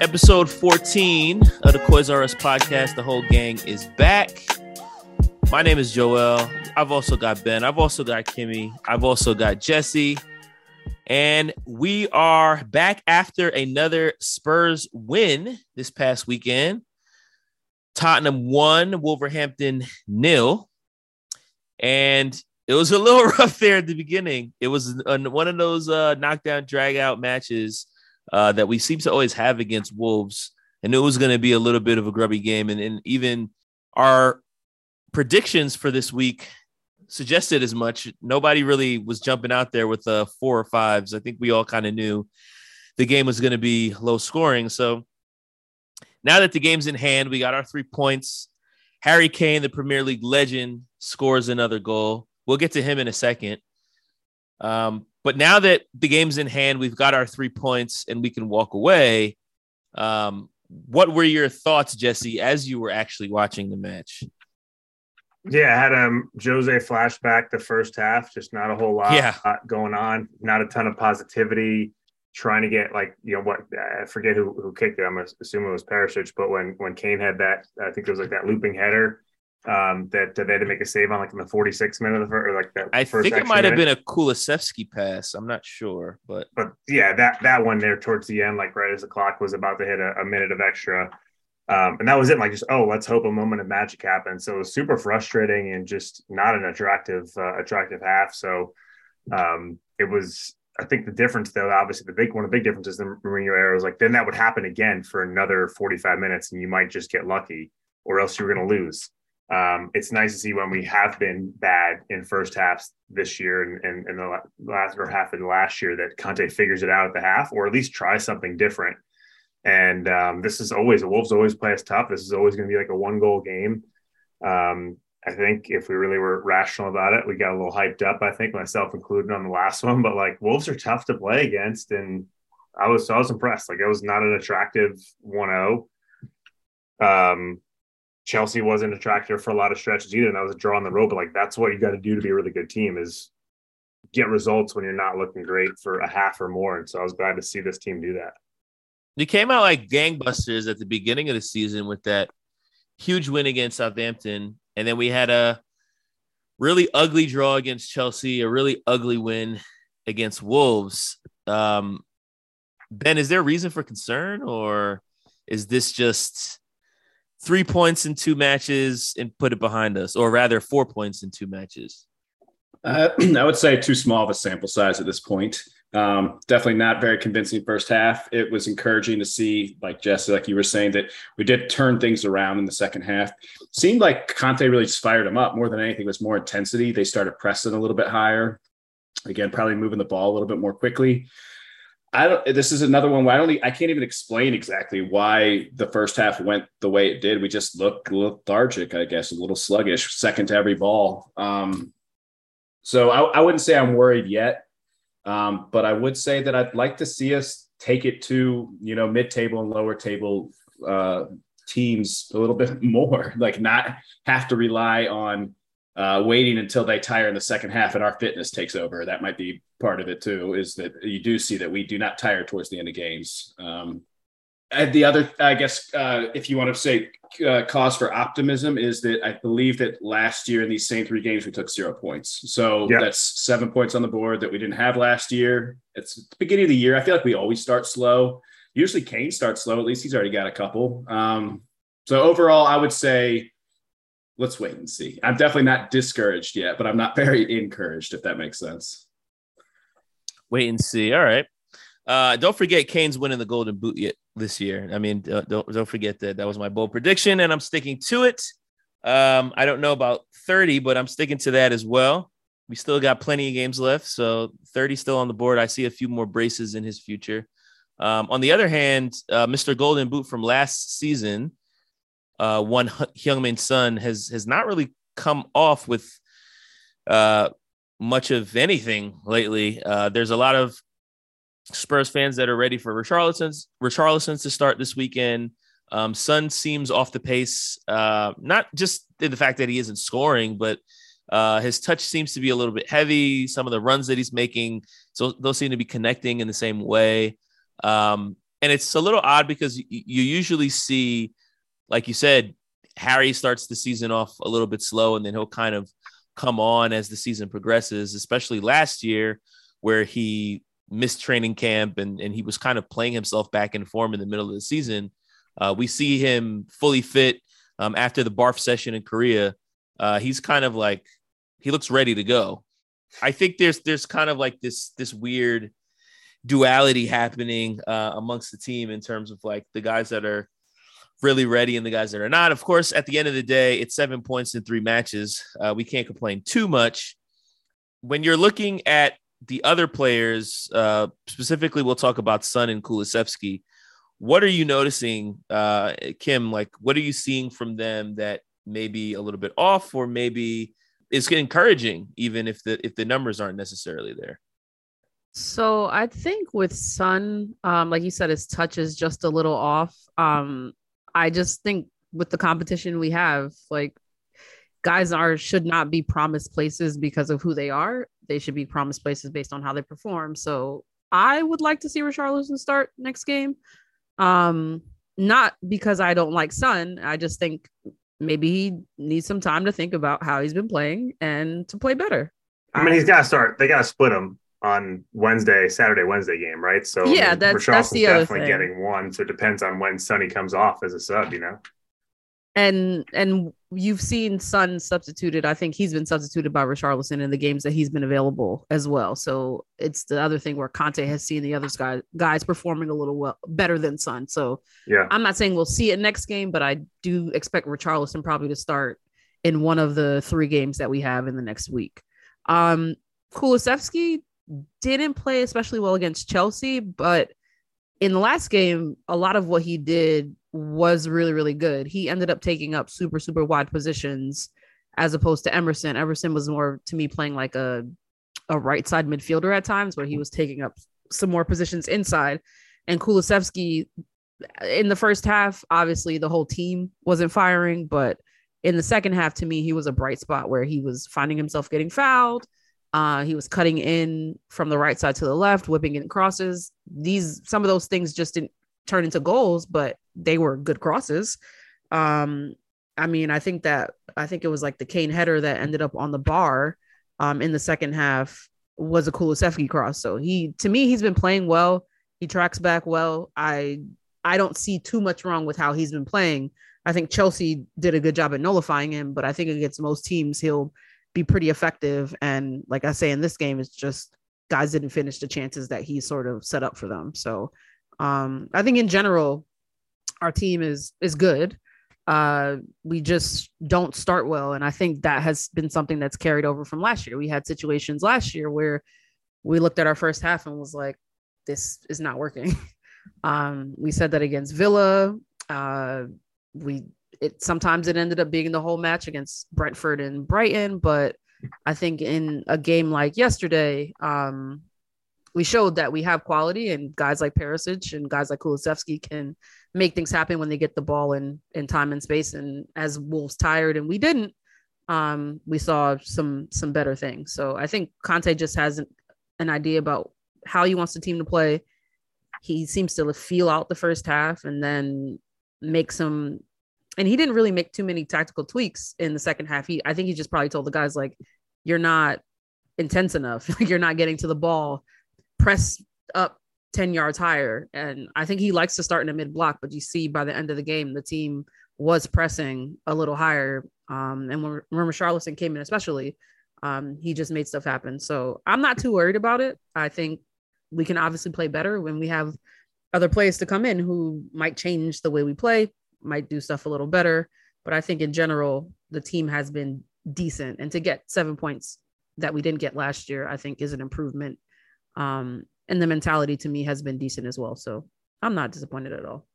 Episode 14 of the Coys podcast. The whole gang is back. My name is Joel. I've also got Ben. I've also got Kimmy. I've also got Jesse. And we are back after another Spurs win this past weekend. Tottenham won, Wolverhampton nil. And it was a little rough there at the beginning. It was one of those uh, knockdown, drag out matches uh, that we seem to always have against Wolves. And it was going to be a little bit of a grubby game. And, and even our predictions for this week suggested as much. Nobody really was jumping out there with uh, four or fives. I think we all kind of knew the game was going to be low scoring. So now that the game's in hand, we got our three points. Harry Kane, the Premier League legend, scores another goal. We'll get to him in a second. Um, but now that the game's in hand, we've got our three points and we can walk away. Um, what were your thoughts, Jesse, as you were actually watching the match? Yeah, I had um Jose flashback the first half, just not a whole lot yeah. going on, not a ton of positivity, trying to get like you know what I forget who who kicked it. I'm assuming it was Perisic, but when when Kane had that, I think it was like that looping header um, that, that they had to make a save on like in the 46th minute of the first, or like that. I think it might have been a Kulusevski pass. I'm not sure, but but yeah, that that one there towards the end, like right as the clock was about to hit a, a minute of extra. Um, and that was it. Like just oh, let's hope a moment of magic happens. So it was super frustrating and just not an attractive uh, attractive half. So um, it was. I think the difference, though, obviously the big one of the big differences in Mourinho era is like then that would happen again for another 45 minutes, and you might just get lucky, or else you're going to lose um, it's nice to see when we have been bad in first halves this year and, and, and the last or half of the last year that Conte figures it out at the half or at least try something different. And um, this is always the Wolves always play us tough. This is always going to be like a one goal game. Um, I think if we really were rational about it, we got a little hyped up. I think myself included on the last one, but like Wolves are tough to play against, and I was I was impressed. Like it was not an attractive 1-0. Um, Chelsea wasn't attractive for a lot of stretches either. And that was a draw on the road. But like that's what you got to do to be a really good team is get results when you're not looking great for a half or more. And so I was glad to see this team do that. They came out like gangbusters at the beginning of the season with that huge win against Southampton. And then we had a really ugly draw against Chelsea, a really ugly win against Wolves. Um, ben, is there a reason for concern or is this just three points in two matches and put it behind us, or rather, four points in two matches? Uh, I would say too small of a sample size at this point. Um, definitely not very convincing first half. It was encouraging to see, like Jesse, like you were saying, that we did turn things around in the second half. Seemed like Conte really just fired them up more than anything. It was more intensity. They started pressing a little bit higher. Again, probably moving the ball a little bit more quickly. I don't. This is another one where I don't. I can't even explain exactly why the first half went the way it did. We just looked lethargic, I guess, a little sluggish, second to every ball. Um, so I, I, wouldn't say I'm worried yet, um, but I would say that I'd like to see us take it to you know mid-table and lower table uh, teams a little bit more, like not have to rely on uh, waiting until they tire in the second half and our fitness takes over. That might be part of it too. Is that you do see that we do not tire towards the end of games. Um, and the other, I guess, uh, if you want to say uh, cause for optimism, is that I believe that last year in these same three games we took zero points. So yep. that's seven points on the board that we didn't have last year. It's the beginning of the year. I feel like we always start slow. Usually Kane starts slow. At least he's already got a couple. Um, so overall, I would say let's wait and see. I'm definitely not discouraged yet, but I'm not very encouraged, if that makes sense. Wait and see. All right. Uh, don't forget Kane's winning the Golden Boot yet this year. I mean, uh, don't don't forget that that was my bold prediction, and I'm sticking to it. Um, I don't know about 30, but I'm sticking to that as well. We still got plenty of games left, so 30 still on the board. I see a few more braces in his future. Um, on the other hand, uh, Mr. Golden Boot from last season, uh, one Heung-min Son has has not really come off with uh, much of anything lately. Uh, there's a lot of Spurs fans that are ready for Richarlison's Richarlison's to start this weekend. Um, Son seems off the pace, uh, not just in the fact that he isn't scoring, but Uh, his touch seems to be a little bit heavy. Some of the runs that he's making, so those seem to be connecting in the same way. Um, and it's a little odd because you usually see, like you said, Harry starts the season off a little bit slow, and then he'll kind of come on as the season progresses. Especially last year, where he missed training camp and and he was kind of playing himself back in form in the middle of the season. Uh, we see him fully fit um, after the barf session in Korea. Uh, he's kind of like he looks ready to go. I think there's there's kind of like this this weird duality happening uh, amongst the team in terms of like the guys that are really ready and the guys that are not. Of course, at the end of the day, it's seven points in three matches. Uh, we can't complain too much. When you're looking at the other players, uh, specifically, we'll talk about Son and Kulusevski. What are you noticing, uh, Kim? Like, what are you seeing from them that may be a little bit off, or maybe is encouraging, even if the if the numbers aren't necessarily there? So I think with Son, um, like you said, his touch is just a little off. Um, I just think with the competition we have, like guys are should not be promised places because of who they are. They should be promised places based on how they perform. So I would like to see Richarlison start next game. Um, not because I don't like Son. I just think maybe he needs some time to think about how he's been playing and to play better. I mean, he's got to start. They got to split him on Wednesday, Saturday, Wednesday game, right? So yeah, I mean, that's that's the other definitely thing. getting one. So it depends on when Sonny comes off as a sub, you know. And and you've seen Son substituted. I think he's been substituted by Richarlison in the games that he's been available as well. So it's the other thing where Conte has seen the other guys guys performing a little well better than Son. So yeah, I'm not saying we'll see it next game, but I do expect Richarlison probably to start in one of the three games that we have in the next week. Um, Kulusevski didn't play especially well against Chelsea, but in the last game, a lot of what he did was really, really good. He ended up taking up super, super wide positions as opposed to Emerson. Emerson was more to me playing like a a right side midfielder at times where he was taking up some more positions inside. And Kulusevski in the first half, obviously the whole team wasn't firing, but in the second half, to me, he was a bright spot where he was finding himself getting fouled. Uh, he was cutting in from the right side to the left, whipping in crosses. These some of those things just didn't turn into goals, but they were good crosses. Um, I mean, I think that I think it was like the Kane header that ended up on the bar um, in the second half was a Kulusevski cross. So he, to me, he's been playing well. He tracks back well. I I don't see too much wrong with how he's been playing. I think Chelsea did a good job at nullifying him, but I think against most teams he'll be pretty effective. And like I say in this game, it's just guys didn't finish the chances that he sort of set up for them. So um, I think in general, our team is is good. Uh, we just don't start well, and I think that has been something that's carried over from last year. We had situations last year where we looked at our first half and was like, "This is not working." um, we said that against Villa. Uh, we it sometimes it ended up being the whole match against Brentford and Brighton, but I think in a game like yesterday, um, we showed that we have quality and guys like Perisic and guys like Kulusevski can make things happen when they get the ball in in time and space. And as Wolves tired and we didn't, um, we saw some some better things. So I think Conte just has an, an idea about how he wants the team to play. He seems to feel out the first half and then make some and he didn't really make too many tactical tweaks in the second half. He I think he just probably told the guys like you're not intense enough. Like you're not getting to the ball. Press up 10 yards higher. And I think he likes to start in a mid block, but you see by the end of the game, the team was pressing a little higher. Um, and when, when Richarlison came in, especially, um, he just made stuff happen. So I'm not too worried about it. I think we can obviously play better when we have other players to come in who might change the way we play, might do stuff a little better. But I think in general, the team has been decent. And to get seven points that we didn't get last year, I think is an improvement. Um, and the mentality to me has been decent as well. So I'm not disappointed at all.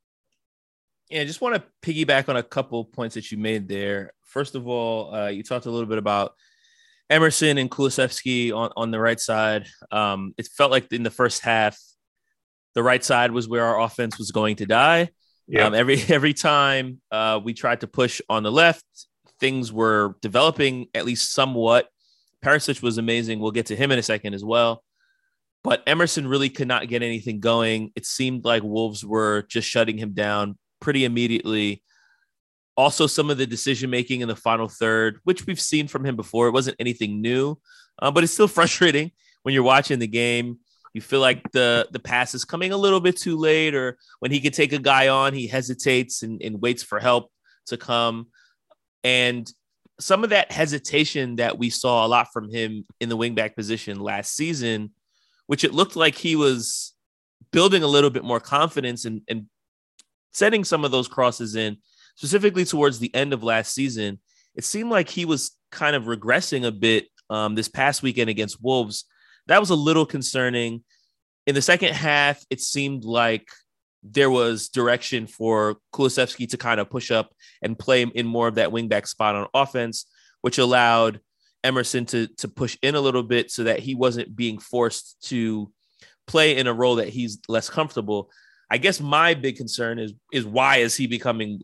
Yeah, I just want to piggyback on a couple points that you made there. First of all, uh, you talked a little bit about Emerson and Kulusevski on, on the right side. Um, it felt like in the first half, the right side was where our offense was going to die. Yeah. Um, every every time uh, we tried to push on the left, things were developing at least somewhat. Perisic was amazing. We'll get to him in a second as well. But Emerson really could not get anything going. It seemed like Wolves were just shutting him down pretty immediately. Also, some of the decision making in the final third, which we've seen from him before, it wasn't anything new, uh, but it's still frustrating when you're watching the game. You feel like the the pass is coming a little bit too late, or when he could take a guy on, he hesitates and, and waits for help to come. And some of that hesitation that we saw a lot from him in the wingback position last season, which it looked like he was building a little bit more confidence and, and setting some of those crosses in, specifically towards the end of last season. It seemed like he was kind of regressing a bit um, this past weekend against Wolves. That was a little concerning. In the second half, it seemed like there was direction for Kulusevski to kind of push up and play in more of that wingback spot on offense, which allowed Emerson to to push in a little bit so that he wasn't being forced to play in a role that he's less comfortable. I guess my big concern is is why is he becoming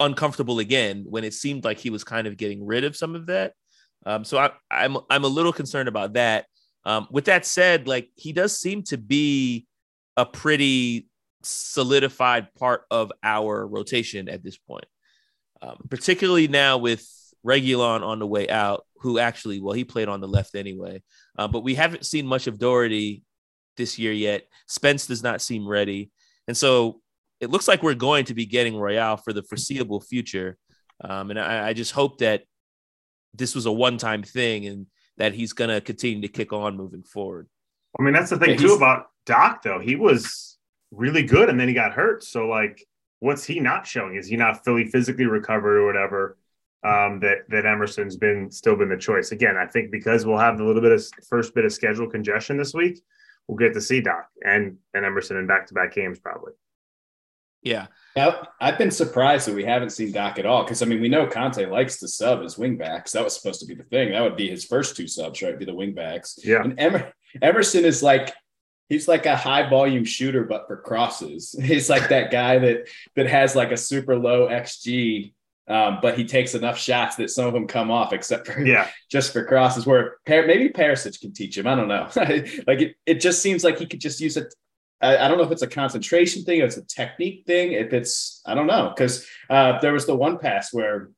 uncomfortable again when it seemed like he was kind of getting rid of some of that. Um, so I, I'm I'm a little concerned about that. Um, with that said, like he does seem to be a pretty solidified part of our rotation at this point, um, particularly now with Reguilon on the way out, who actually, well, he played on the left anyway. Uh, but we haven't seen much of Doherty this year yet. Spence does not seem ready. And so it looks like we're going to be getting Royal for the foreseeable future. Um, and I, I just hope that this was a one time thing and that he's going to continue to kick on moving forward. I mean, that's the thing, too, about Doc, though. He was really good and then he got hurt. So like, what's he not showing? Is he not fully physically recovered or whatever? Um, that that Emerson's been still been the choice. Again, I think because we'll have a little bit of first bit of schedule congestion this week, we'll get to see Doc and and Emerson in back to back games probably. Yeah. yeah. I've been surprised that we haven't seen Doc at all. Cause I mean, we know Conte likes to sub as wingbacks. That was supposed to be the thing. That would be his first two subs, right? Be the wingbacks. Yeah. And Emer- Emerson is like he's like a high volume shooter, but for crosses. He's like that guy that that has like a super low XG, um, but he takes enough shots that some of them come off, except for yeah, just for crosses. Where maybe Perisic can teach him. I don't know. like it, it just seems like he could just use it. I, I don't know if it's a concentration thing, it's a technique thing, if it's I don't know because uh, there was the one pass where.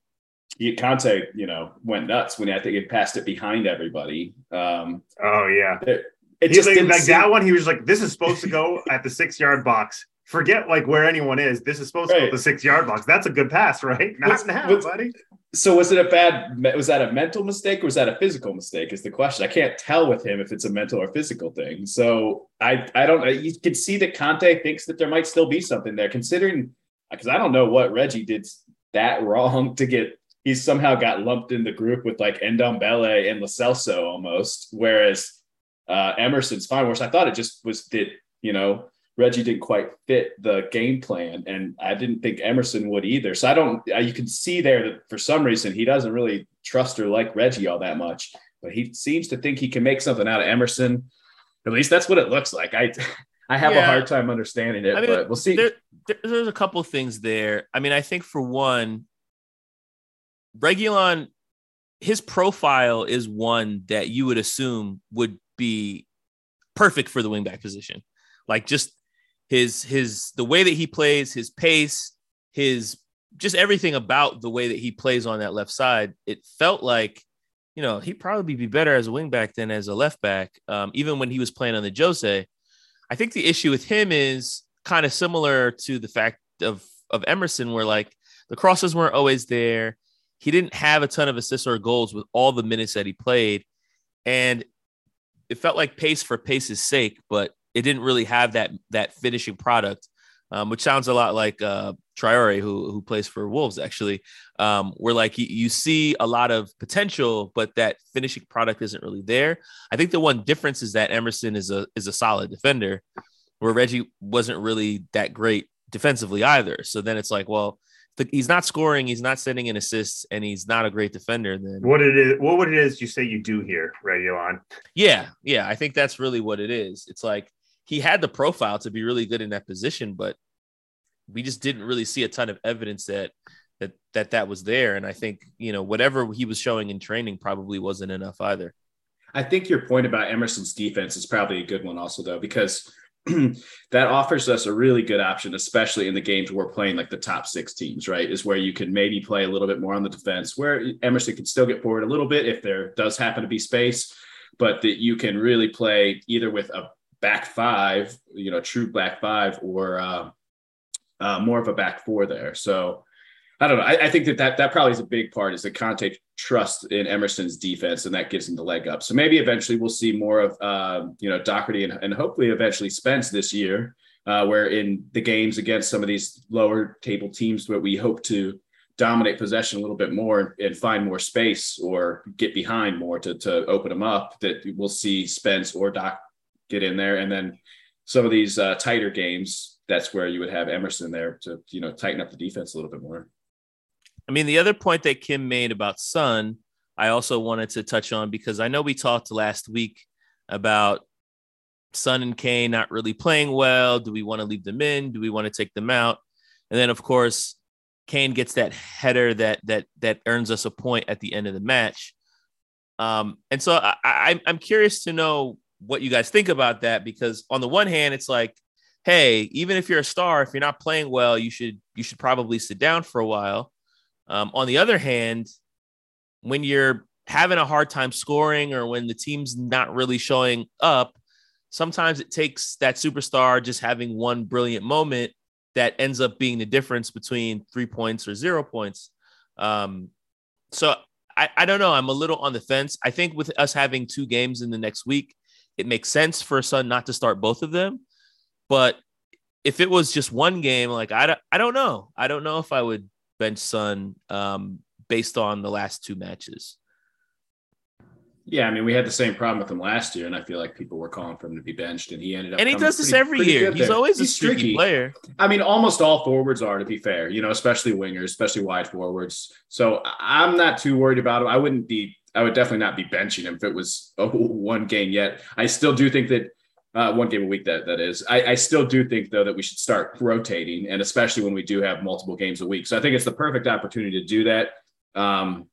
He, Conte, you know, went nuts when I think he passed it behind everybody. Um, oh yeah, it, it just like, like that one. He was like, "This is supposed to go at the six yard box. Forget like where anyone is. This is supposed right. to go at the six yard box. That's a good pass, right? Not what's, now, what's, buddy." So was it a bad? Was that a mental mistake or was that a physical mistake? Is the question. I can't tell with him if it's a mental or physical thing. So I I don't. You can see that Conte thinks that there might still be something there, considering because I don't know what Reggie did that wrong to get. He somehow got lumped in the group with like Ndombele and Lo Celso almost, whereas uh, Emerson's fine. Whereas I thought it just was that you know Reggie didn't quite fit the game plan, and I didn't think Emerson would either. So I don't. Uh, you can see there that for some reason he doesn't really trust or like Reggie all that much, but he seems to think he can make something out of Emerson. At least that's what it looks like. I I have yeah. a hard time understanding it, I mean, but we'll see. There, there's a couple things there. I mean, I think for one, Reguilon, his profile is one that you would assume would be perfect for the wingback position. Like just his his the way that he plays, his pace, his just everything about the way that he plays on that left side. It felt like you know he'd probably be better as a wingback than as a left back. Um, even when he was playing on the Jose, I think the issue with him is kind of similar to the fact of of Emerson, where like the crosses weren't always there. He didn't have a ton of assists or goals with all the minutes that he played. And it felt like pace for pace's sake, but it didn't really have that that finishing product, um, which sounds a lot like uh, Traore, who who plays for Wolves actually. Um, where like you, you see a lot of potential, but that finishing product isn't really there. I think the one difference is that Emerson is a is a solid defender, where Reggie wasn't really that great defensively either. So then it's like, well, the, he's not scoring, he's not sending in assists, and he's not a great defender. Then what it is, what would it is you say you do here, Reguilon? Yeah, yeah, I think that's really what it is. It's like he had the profile to be really good in that position, but we just didn't really see a ton of evidence that that that that was there. And I think you know whatever he was showing in training probably wasn't enough either. I think your point about Emerson's defense is probably a good one also though because that offers us a really good option, especially in the games we're playing like the top six teams, right? Is where you can maybe play a little bit more on the defense, where Emerson can still get forward a little bit if there does happen to be space, but that you can really play either with a back five, you know, true back five, or uh, uh, more of a back four there. So I don't know. I, I, think that, that that probably is a big part is that Conte trust in Emerson's defense, and that gives him the leg up. So maybe eventually we'll see more of uh, you know Doherty and, and, hopefully eventually Spence this year, uh, where in the games against some of these lower table teams, where we hope to dominate possession a little bit more and find more space or get behind more to to open them up. That we'll see Spence or Doc get in there, and then some of these uh, tighter games, that's where you would have Emerson there to you know tighten up the defense a little bit more. I mean, the other point that Kim made about Son, I also wanted to touch on because I know we talked last week about Son and Kane not really playing well. Do we want to leave them in? Do we want to take them out? And then, of course, Kane gets that header that that that earns us a point at the end of the match. Um, and so I, I, I'm curious to know what you guys think about that because on the one hand, it's like, hey, even if you're a star, if you're not playing well, you should you should probably sit down for a while. Um, on the other hand, when you're having a hard time scoring or when the team's not really showing up, sometimes it takes that superstar just having one brilliant moment that ends up being the difference between three points or zero points. Um, so I, I don't know. I'm a little on the fence. I think with us having two games in the next week, it makes sense for Son not to start both of them. But if it was just one game, like I don't, I don't know. I don't know if I would bench Son um, based on the last two matches. Yeah, I mean, we had the same problem with him last year, and I feel like people were calling for him to be benched, and he ended up. And he does this every year. He's there. always He's a streaky player. I mean, almost all forwards are, to be fair. You know, especially wingers, especially wide forwards. So I'm not too worried about him. I wouldn't be. I would definitely not be benching him if it was a one game yet. I still do think that uh, one game a week that that is. I, I, still do think though that we should start rotating, and especially when we do have multiple games a week. So I think it's the perfect opportunity to do that. Um,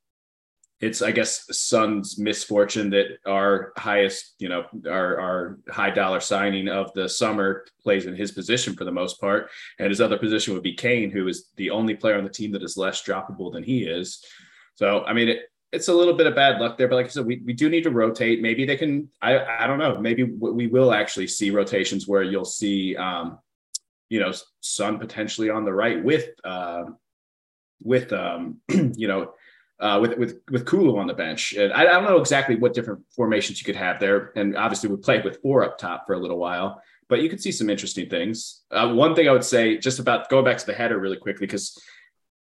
it's I guess Son's misfortune that our highest, you know, our our high dollar signing of the summer plays in his position for the most part, and his other position would be Kane, who is the only player on the team that is less droppable than he is. So I mean, it, it's a little bit of bad luck there, but like I said, we, we do need to rotate. Maybe they can, I, I don't know. Maybe we will actually see rotations where you'll see, um, you know, Son potentially on the right with, uh, with, um, you know, uh, with with with Kulu on the bench. And I, I, don't know exactly what different formations you could have there. And obviously, we played with four up top for a little while, but you could see some interesting things. Uh, one thing I would say, just about going back to the header really quickly, because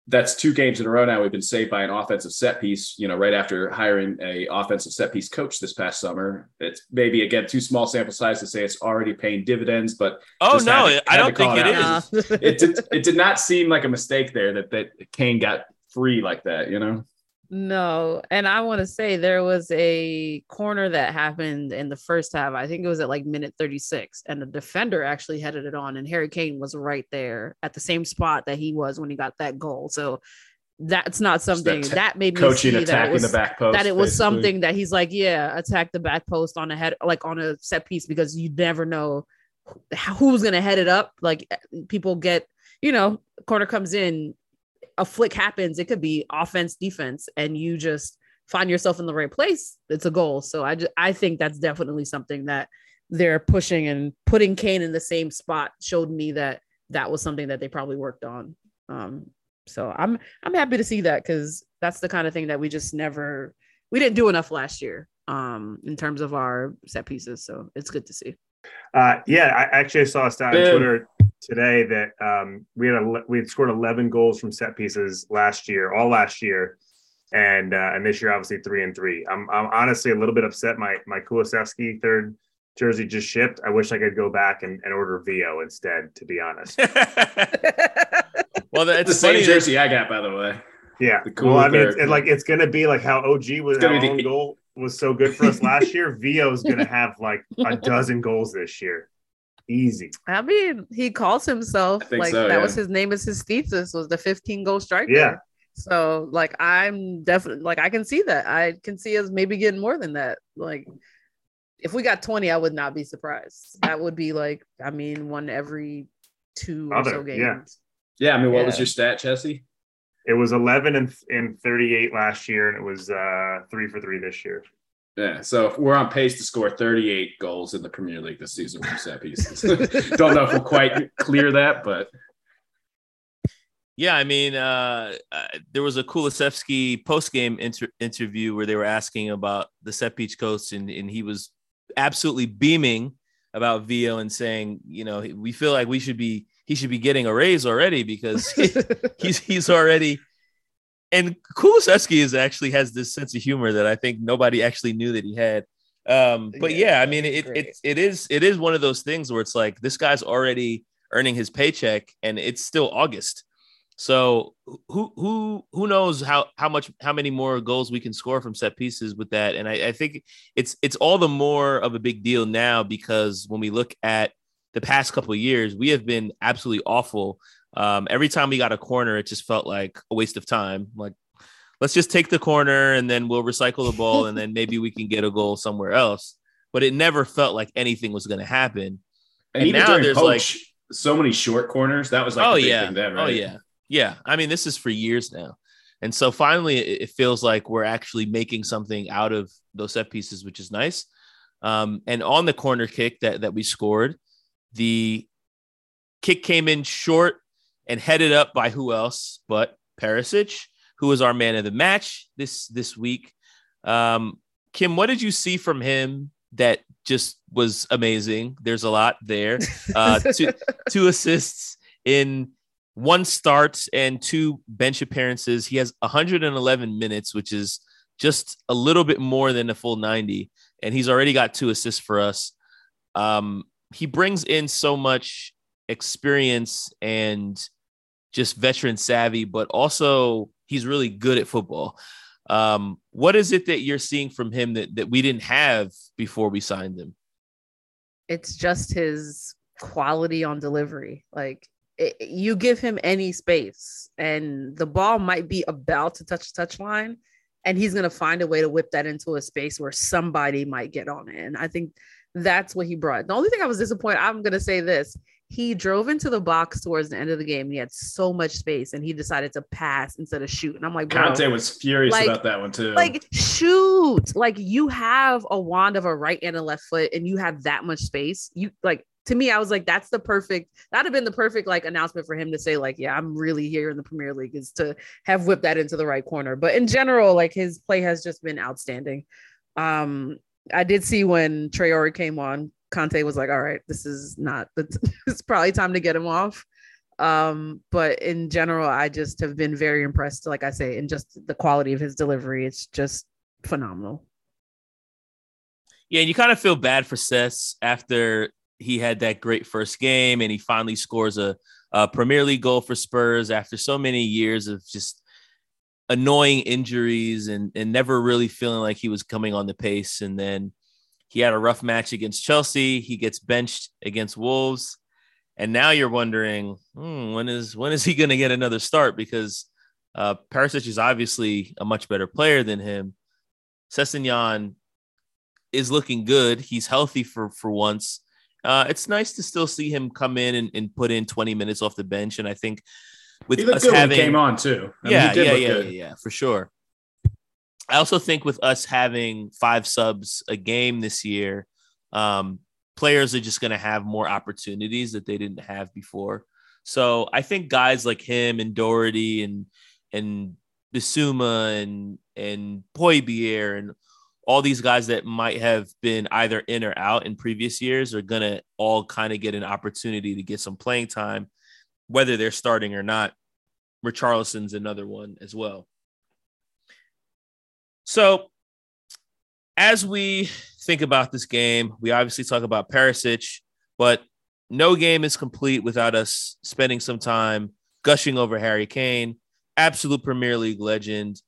that's two games in a row now. We've been saved by an offensive set piece, you know, right after hiring a offensive set piece coach this past summer. It's maybe again too small sample size to say it's already paying dividends, but oh no, I don't think it, it is. it did, it did not seem like a mistake there that that Kane got free like that, you know. No, and I want to say there was a corner that happened in the first half. I think it was at like minute 36, and the defender actually headed it on, and Harry Kane was right there at the same spot that he was when he got that goal. So that's not something that, t- that made me coaching see that was, the back post. That it was basically. something that he's like, yeah, attack the back post on a head, like on a set piece, because you never know who's gonna head it up. Like people get, you know, corner comes in, a flick happens, it could be offense, defense, and you just find yourself in the right place. It's a goal. So I just, I think that's definitely something that they're pushing and putting Kane in the same spot showed me that that was something that they probably worked on. Um, so I'm I'm happy to see that because that's the kind of thing that we just never we didn't do enough last year um, in terms of our set pieces. So it's good to see. Uh, yeah, I actually saw a stat on Twitter today that um, we had a, we had scored 11 goals from set pieces last year, all last year, and uh, and this year obviously three and three. I'm I'm honestly a little bit upset. My my Kulusevski third jersey just shipped. I wish I could go back and, and order Vio instead. To be honest. well, that's the same jersey that, I got, by the way. Yeah. The cool well, I mean, it's, it, like it's gonna be like how OG was our own the, goal was so good for us last year. Vio is gonna have like a dozen goals this year. Easy. I mean, he calls himself like so, that yeah. was his name is his thesis was the 15 goal striker. Yeah. So like I'm definitely like I can see that. I can see us maybe getting more than that. Like if we got 20, I would not be surprised. That would be like, I mean, one every two or so games. Yeah. Yeah, I mean, what Yeah. was your stat, Jesse? It was 11 and, and 38 last year, and it was uh, three for three this year. Yeah, so we're on pace to score 38 goals in the Premier League this season from set pieces. Don't know if we'll quite clear that, but Yeah, I mean, uh, uh, there was a Kulusevski post game inter- interview where they were asking about the set piece coach, and, and he was absolutely beaming about Vio and saying, you know, we feel like we should be he should be getting a raise already because he's he's already. And Kulusevski is actually has this sense of humor that I think nobody actually knew that he had. Um, but yeah, Yeah, I mean, it, great. it it is it is one of those things where it's like this guy's already earning his paycheck, and it's still August. So who who who knows how how much how many more goals we can score from set pieces with that? And I, I think it's it's all the more of a big deal now because when we look at the past couple of years, we have been absolutely awful. Um, every time we got a corner, it just felt like a waste of time. Like let's just take the corner and then we'll recycle the ball and then maybe we can get a goal somewhere else. But it never felt like anything was going to happen. and, And now there's, poach, so many short corners. That was like oh yeah, thing then, oh yeah, yeah. I mean, this is for years now, and so finally, it, it feels like we're actually making something out of those set pieces, which is nice. Um, and on the corner kick that that we scored, the kick came in short and headed up by who else but Perisic, who was our man of the match this this week. Um, Kim, what did you see from him that just was amazing? There's a lot there. Uh, two, two assists in one start and two bench appearances. He has 111 minutes, which is just a little bit more than a full 90, and he's already got two assists for us. Um, he brings in so much experience and just veteran savvy, but also he's really good at football. Um, what is it that you're seeing from him that, that we didn't have before we signed him? it's just his quality on delivery. Like it, you give him any space, and the ball might be about to touch the touchline, and he's gonna find a way to whip that into a space where somebody might get on it. And I think that's what he brought. The only thing I was disappointed, I'm gonna say this. He drove into the box towards the end of the game. He had so much space, and he decided to pass instead of shoot. And I'm like, bro, Conte was furious Like- about that one too. like shoot like you have a wand of a right and a left foot and you have that much space you like to me i was like that's the perfect that'd have been the perfect like announcement for him to say like yeah i'm really here in the premier league is to have whipped that into the right corner but in general like his play has just been outstanding um i did see when Traore came on conte was like all right this is not it's, probably time to get him off. Um but in general i just have been very impressed like i say in just the quality of his delivery. It's just phenomenal. Yeah, and you kind of feel bad for Cess after he had that great first game and he finally scores a, a Premier League goal for Spurs after so many years of just annoying injuries and, and never really feeling like he was coming on the pace. And then he had a rough match against Chelsea. He gets benched against Wolves. And now you're wondering, hmm, when is when is he going to get another start? Because uh, Perisic is obviously a much better player than him. Sessegnon is looking good. He's healthy for for once. Uh, it's nice to still see him come in and, and put in 20 minutes off the bench. And I think with us good when having he came on too. I mean, yeah, did yeah, yeah, yeah, yeah, for sure. I also think with us having five subs a game this year, um, players are just going to have more opportunities that they didn't have before. So I think guys like him and Doherty and and Bissouma and and Højbjerg and all these guys that might have been either in or out in previous years are going to all kind of get an opportunity to get some playing time, whether they're starting or not. Richarlison's another one as well. So, as we think about this game, we obviously talk about Perisic, but no game is complete without us spending some time gushing over Harry Kane, absolute Premier League legend.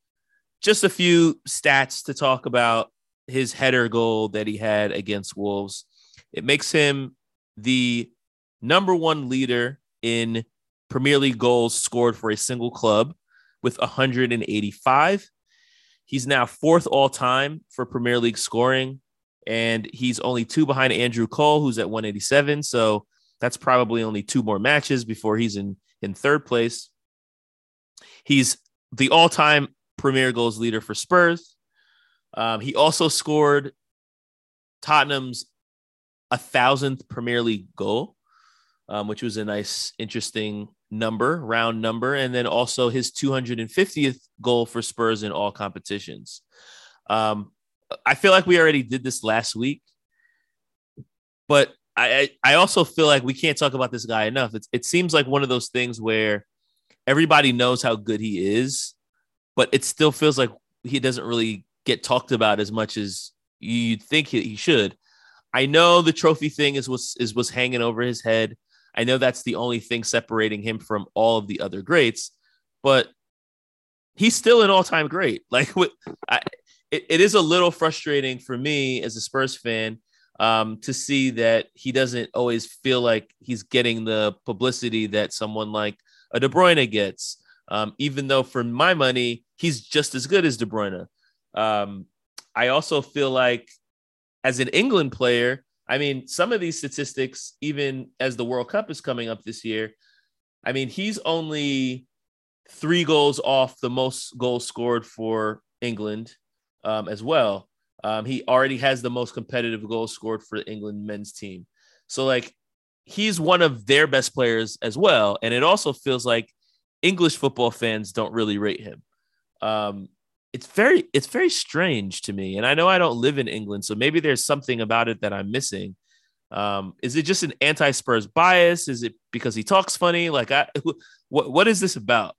Just a few stats to talk about his header goal that he had against Wolves. It makes him the number one leader in Premier League goals scored for a single club with 185. He's now fourth all time for Premier League scoring, and he's only two behind Andrew Cole, who's at 187. So that's probably only two more matches before he's in in third place. He's the all-time Premier goals leader for Spurs. Um, he also scored Tottenham's a thousandth Premier League goal, um, which was a nice, interesting number, round number, and then also his 250th goal for Spurs in all competitions. Um, I feel like we already did this last week, but I, I also feel like we can't talk about this guy enough. It's, it seems like one of those things where everybody knows how good he is, but it still feels like he doesn't really get talked about as much as you'd think he should. I know the trophy thing is what's is what's hanging over his head. I know that's the only thing separating him from all of the other greats, but he's still an all-time great. Like I, it, it is a little frustrating for me as a Spurs fan um, to see that he doesn't always feel like he's getting the publicity that someone like a De Bruyne gets. Um, even though for my money, he's just as good as De Bruyne. Um, I also feel like as an England player, I mean, some of these statistics, even as the World Cup is coming up this year, I mean, he's only three goals off the most goals scored for England um, as well. Um, he already has the most competitive goals scored for the England men's team. So, like, he's one of their best players as well. And it also feels like English football fans don't really rate him. Um, it's very it's very strange to me and i know i don't live in england so maybe there's something about it that i'm missing. Um, is it just an anti-spurs bias? Is it because he talks funny? Like i what, what is this about?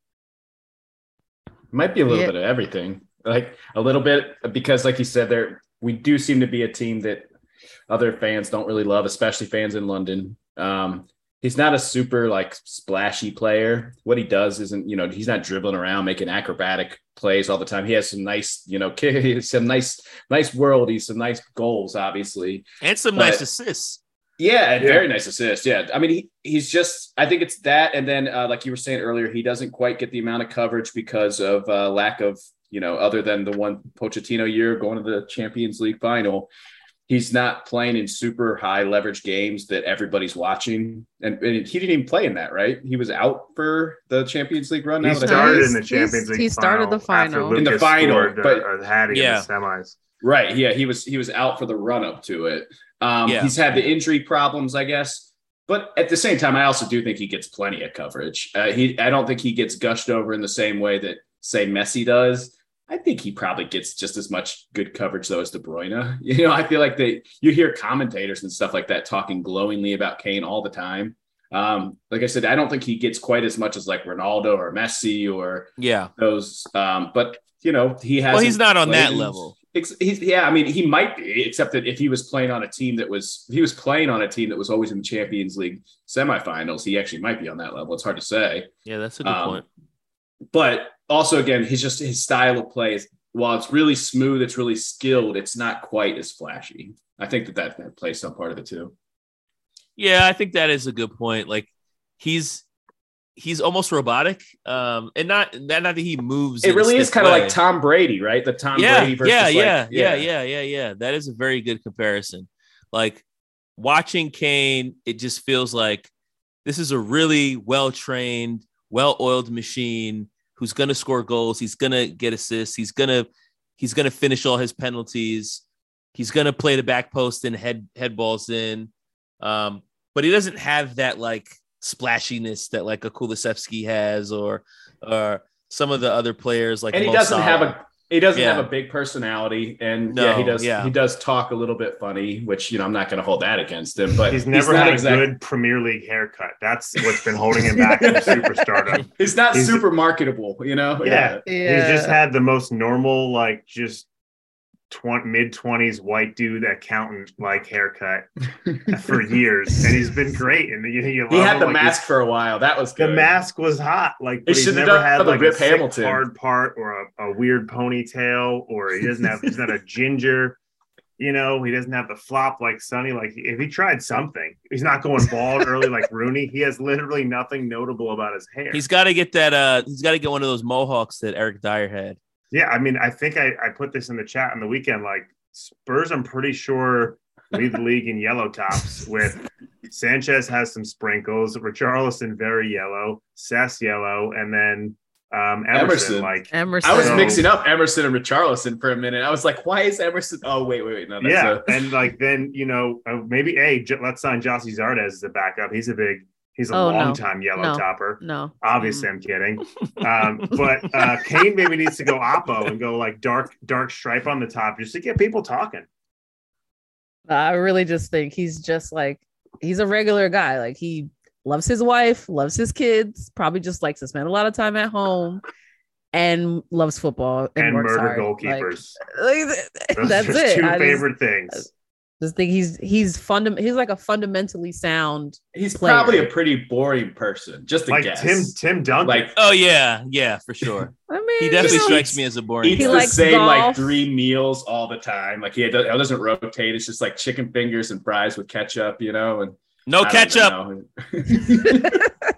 Might be a little yeah. bit of everything. Like a little bit because like you said there we do seem to be a team that other fans don't really love especially fans in london. Um, he's not a super like splashy player. What he does isn't, you know, he's not dribbling around making acrobatic plays all the time. He has some nice, you know, some nice, nice worldies, some nice goals, obviously, and some but, nice assists. Yeah, yeah, very nice assist. Yeah, I mean, he, he's just. I think it's that, and then uh, like you were saying earlier, he doesn't quite get the amount of coverage because of uh, lack of, you know, other than the one Pochettino year going to the Champions League final he's not playing in super high leverage games that everybody's watching. And, and, he didn't even play in that, right? He was out for the Champions League run. He started in the Champions League. He started the final in the final, scored, but or had yeah. in the semis. Right. Yeah, he was he was out for the run up to it. Um, yeah. He's had the injury problems, I guess. But at the same time, I also do think he gets plenty of coverage. Uh, he, I don't think he gets gushed over in the same way that, say, Messi does. I think he probably gets just as much good coverage though as De Bruyne. You know, I feel like they you hear commentators and stuff like that talking glowingly about Kane all the time. Um, like I said, I don't think he gets quite as much as like Ronaldo or Messi or yeah those. Um, but you know, he has. Well, he's not on that level. He's, yeah, I mean, he might be, except that if he was playing on a team that was, he was playing on a team that was always in the Champions League semifinals, he actually might be on that level. It's hard to say. Yeah, that's a good um, point. But also again, he's just his style of play is while it's really smooth, it's really skilled. It's not quite as flashy. I think that that, that plays some part of it too. Yeah, I think that is a good point. Like he's he's almost robotic, um, and not that not that he moves. It really is kind of like Tom Brady, right? The Tom yeah, Brady versus yeah, like, yeah, yeah, yeah, yeah, yeah. That is a very good comparison. Like watching Kane, it just feels like this is a really well trained, well oiled machine who's going to score goals. He's going to get assists. He's going to he's going to finish all his penalties. He's going to play the back post and head head balls in. Um, but he doesn't have that like splashiness that like a Kulusevski has or or some of the other players like and he doesn't Salah. have a he doesn't Yeah. have a big personality, and No, yeah, he does. yeah. He does talk a little bit funny, which you know I'm not going to hold that against him. But He's never not had a exact- good Premier League haircut. That's what's been holding him back from superstardom. He's not He's- super marketable, you know. Yeah. Yeah. He's just had the most normal, like just tw- mid twenties white dude accountant like haircut for years, and he's been great. And you, you He had him, the like, mask for a while. That was The mask was hot, like but he's should've never had like Rip a Hamilton. hard part or a, a weird ponytail, or he doesn't have he's not a ginger. You know, he doesn't have the flop like Sonny. Like if he tried something, he's not going bald early like Rooney. He has literally nothing notable about his hair. He's got to get that. Uh, he's got to get one of those mohawks that Eric Dier had. Yeah, I mean, I think I, I put this in the chat on the weekend. Like Spurs, I'm pretty sure lead the league in yellow tops. With Sanchez has some sprinkles, Richarlison very yellow, Sess yellow, and then um, Emerson, Emerson. like Emerson. I was So- mixing up Emerson and Richarlison for a minute. I was like, why is Emerson? Oh, wait, wait, wait. No, that's yeah, a- and like then you know uh, maybe a j- let's sign Gyasi Zardes as a backup. He's a big, he's a Oh, no. long time yellow No. topper. no. Obviously, I'm kidding. Um, but uh, Kane maybe needs to go oppo and go like dark, dark stripe on the top just to get people talking. I really just think he's just like he's a regular guy. Like he loves his wife, loves his kids, probably just likes to spend a lot of time at home, and loves football and, And, works murder hard. goalkeepers. Like, like, Those that's are his it. Two I just- favorite things. Just think he's he's fundam- he's like a fundamentally sound. he's player. probably a pretty boring person. Just a Like guess. Tim, Tim Duncan. like Oh yeah, yeah, for sure. I mean, He you definitely know, strikes me as a boring. eats He guy. the likes same like three meals all the time. Like he does- it doesn't rotate. It's just like chicken fingers and fries with ketchup, you know. And no I ketchup.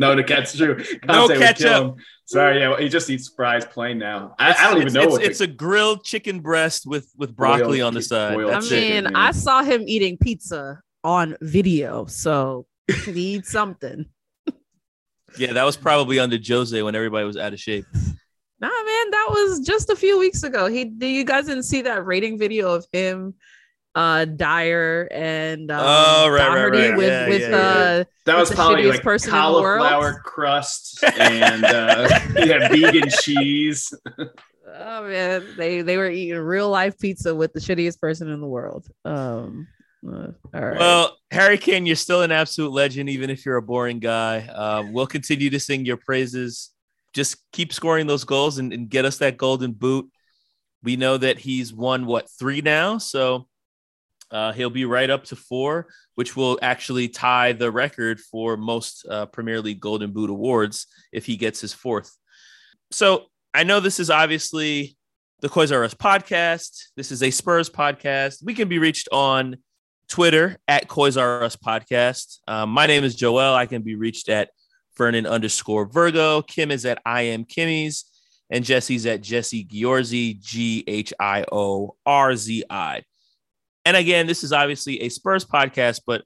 know. no, the cat's true. No Conte would ketchup. Sorry, yeah, well, he just eats fries plain now. I, I don't even it's, know It's, what. it's the- a grilled chicken breast with with broccoli Boiled on the side. I chicken, mean, yeah. I saw him eating pizza on video, so he eats something. Yeah, that was probably under Jose when everybody was out of shape. Nah, man, that was just a few weeks ago. He, you guys didn't see that rating video of him, uh, Dier and um, Oh, right, right, Doherty right. with Yeah, with yeah, uh, that was the probably shittiest like person in the world. cauliflower crust and uh, he had vegan cheese. oh man, they they were eating real life pizza with the shittiest person in the world. Um, uh, all right. Well, Harry Kane, you're still an absolute legend, even if you're a boring guy. Um, we'll continue to sing your praises. Just keep scoring those goals and, and get us that golden boot. We know that he's won what three now, so uh, he'll be right up to four, which will actually tie the record for most uh, Premier League Golden Boot awards if he gets his fourth. So I know this is obviously the Coys R Us podcast. This is a Spurs podcast. We can be reached on Twitter at Coys R Us podcast. Um, my name is Joel. I can be reached at Vernon underscore Virgo. Kim is at I am Kimmy's, and Jesse's at Jesse Ghiorzi, G H I O R Z I. And again, this is obviously a Spurs podcast, but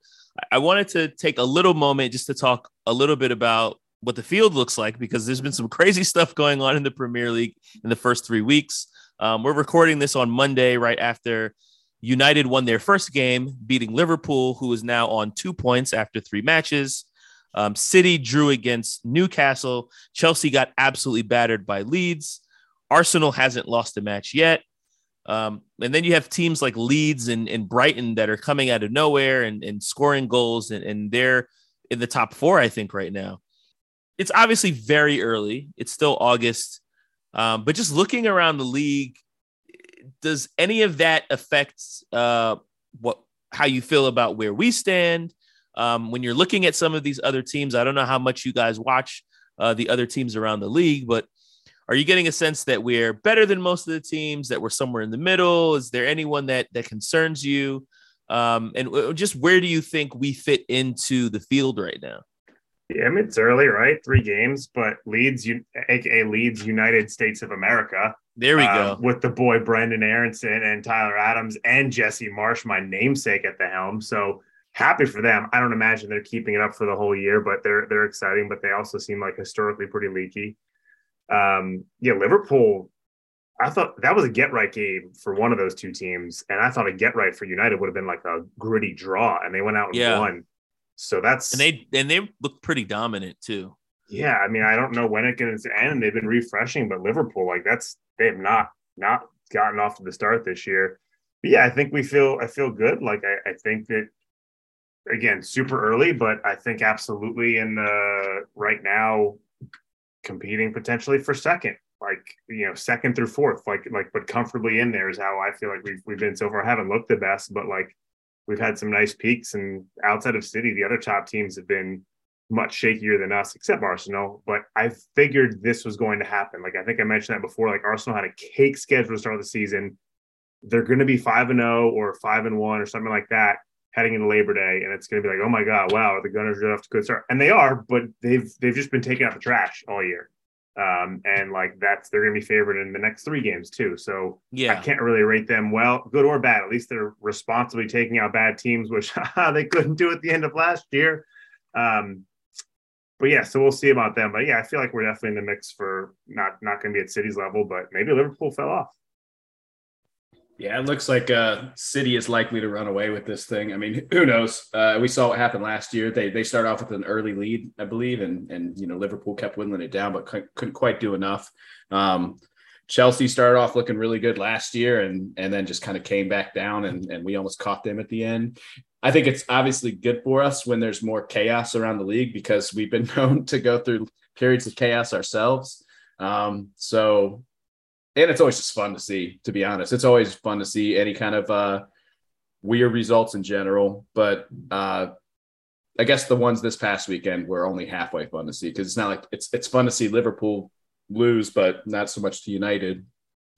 I wanted to take a little moment just to talk a little bit about what the field looks like because there's been some crazy stuff going on in the Premier League in the first three weeks. Um, we're recording this on Monday, right after United won their first game, beating Liverpool, who is now on two points after three matches. Um, City drew against Newcastle. Chelsea got absolutely battered by Leeds. Arsenal hasn't lost a match yet. Um, and then you have teams like Leeds and, and Brighton that are coming out of nowhere and, and scoring goals, and, and they're in the top four, I think, right now. It's obviously very early. It's still August. Um, but just looking around the league, does any of that affect uh, what how you feel about where we stand? Um, when you're looking at some of these other teams, I don't know how much you guys watch uh, the other teams around the league, but are you getting a sense that we're better than most of the teams? That we're somewhere in the middle? Is there anyone that that concerns you? Um, and w- just where do you think we fit into the field right now? Yeah, I mean, it's early, right? Three games, but Leeds, aka Leeds United States of America, There we uh, go. with the boy Brenden Aaronson and Tyler Adams and Jesse Marsch, my namesake at the helm. So happy for them. I don't imagine they're keeping it up for the whole year, but they're they're exciting. But they also seem like historically pretty leaky. Um, yeah, Liverpool. I thought that was a get right game for one of those two teams, and I thought a get right for United would have been like a gritty draw, and they went out and Yeah. won. So that's And they and they look pretty dominant too. yeah, I mean, I don't know when it can end. They've been refreshing, but Liverpool, like that's they have not not gotten off to the start this year. But yeah, I think we feel I feel good. Like I, I think that again, super early, but I think absolutely in the right now competing potentially for second. Like, you know, second through fourth, like like but comfortably in there is how I feel like we've we've been so far. I haven't looked the best, but like we've had some nice peaks and outside of City, the other top teams have been much shakier than us, except Arsenal. But I figured this was going to happen. Like I think I mentioned that before. Like Arsenal had a cake schedule to start the season. They're going to be five and zero or five and one or something like that. Heading into Labor Day, and it's going to be like, oh my god, wow, the Gunners are off to a good start, and they are, but they've they've just been taking out the trash all year, um, and like that's they're going to be favored in the next three games too. So Yeah. I can't really rate them well, good or bad. At least they're responsibly taking out bad teams, which they couldn't do at the end of last year. Um, but yeah, so we'll see about them. But yeah, I feel like we're definitely in the mix for not not going to be at City's level, but maybe Liverpool fell off. Yeah, it looks like uh, City is likely to run away with this thing. I mean, who knows? Uh, we saw what happened last year. They they start off with an early lead, I believe, and and you know Liverpool kept whittling it down, but couldn't, quite do enough. Um, Chelsea started off looking really good last year, and and then just kind of came back down, and and we almost caught them at the end. I think it's obviously good for us when there's more chaos around the league because we've been known to go through periods of chaos ourselves. Um, so and it's always just fun to see to be honest. It's always fun to see any kind of uh weird results in general but uh i guess the ones this past weekend were only halfway fun to see because it's not like it's it's fun to see liverpool lose but not so much to united.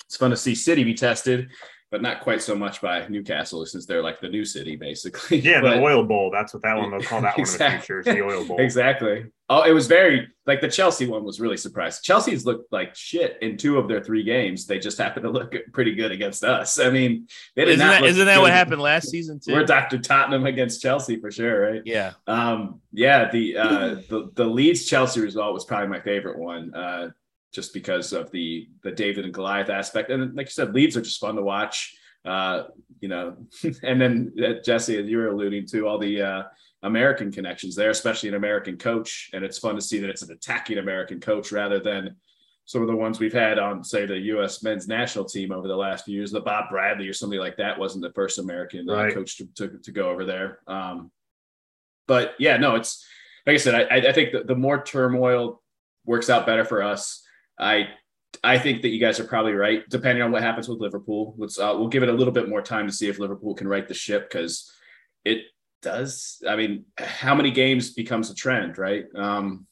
It's fun to see city be tested but not quite so much by newcastle since they're like the new city basically Yeah, But- the oil bowl. That's what that one they'll call that one in the Exactly. future. It's the oil bowl. Exactly. Oh, it was very like the Chelsea one was really surprised. Chelsea's looked like shit in two of their three games. They just happened to look pretty good against us. I mean, they did Isn't not that, look isn't that what happened last season too? We're Dr. Tottenham against Chelsea for sure, right? yeah. Um, yeah, the uh the, the Leeds Chelsea result was probably my favorite one. Uh just because of the the David and Goliath aspect. And like you said, Leeds are just fun to watch. Uh, you know, and then uh, Jesse, as you were alluding to, all the uh American connections there, especially an American coach. And it's fun to see that it's an attacking American coach rather than some of the ones we've had on, say, the U.S. men's national team over the last few years. The Bob Bradley or somebody like that wasn't the first American uh, Right. coach to, to, to go over there. Um, but yeah, no, it's like I said, I, I think that the more turmoil works out better for us. I I think that you guys are probably right. Depending on what happens with Liverpool, let's uh, we'll give it a little bit more time to see if Liverpool can right the ship because it does. I mean, how many games becomes a trend, right? Um,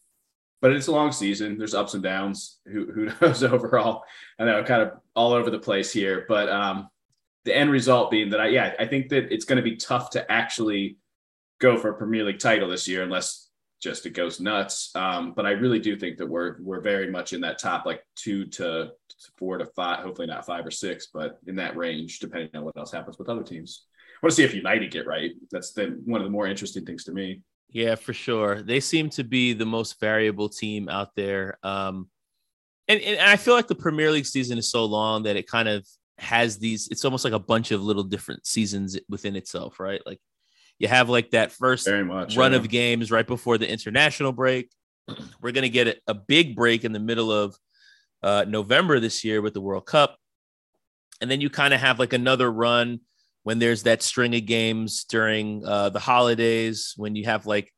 but it's a long season. There's ups and downs. Who who knows overall? I know kind of all over the place here, but um, the end result being that I yeah I think that it's going to be tough to actually go for a Premier League title this year unless just it goes nuts. Um, but I really do think that we're we're very much in that top like two to four to five, hopefully not five or six, but in that range, depending on what else happens with other teams. I want to see if United get right. That's the, one of the more interesting things to me. Yeah, for sure. They seem to be the most variable team out there. Um, and, and I feel like the Premier League season is so long that it kind of has these, it's almost like a bunch of little different seasons within itself, right? Like you have like that first much run yeah. of games right before the international break. We're going to get a, a big break in the middle of uh, November this year with the World Cup. And then you kind of have like another run when there's that string of games during uh, the holidays, when you have like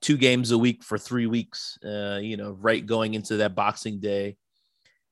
two games a week for three weeks, uh, you know, right going into that Boxing Day.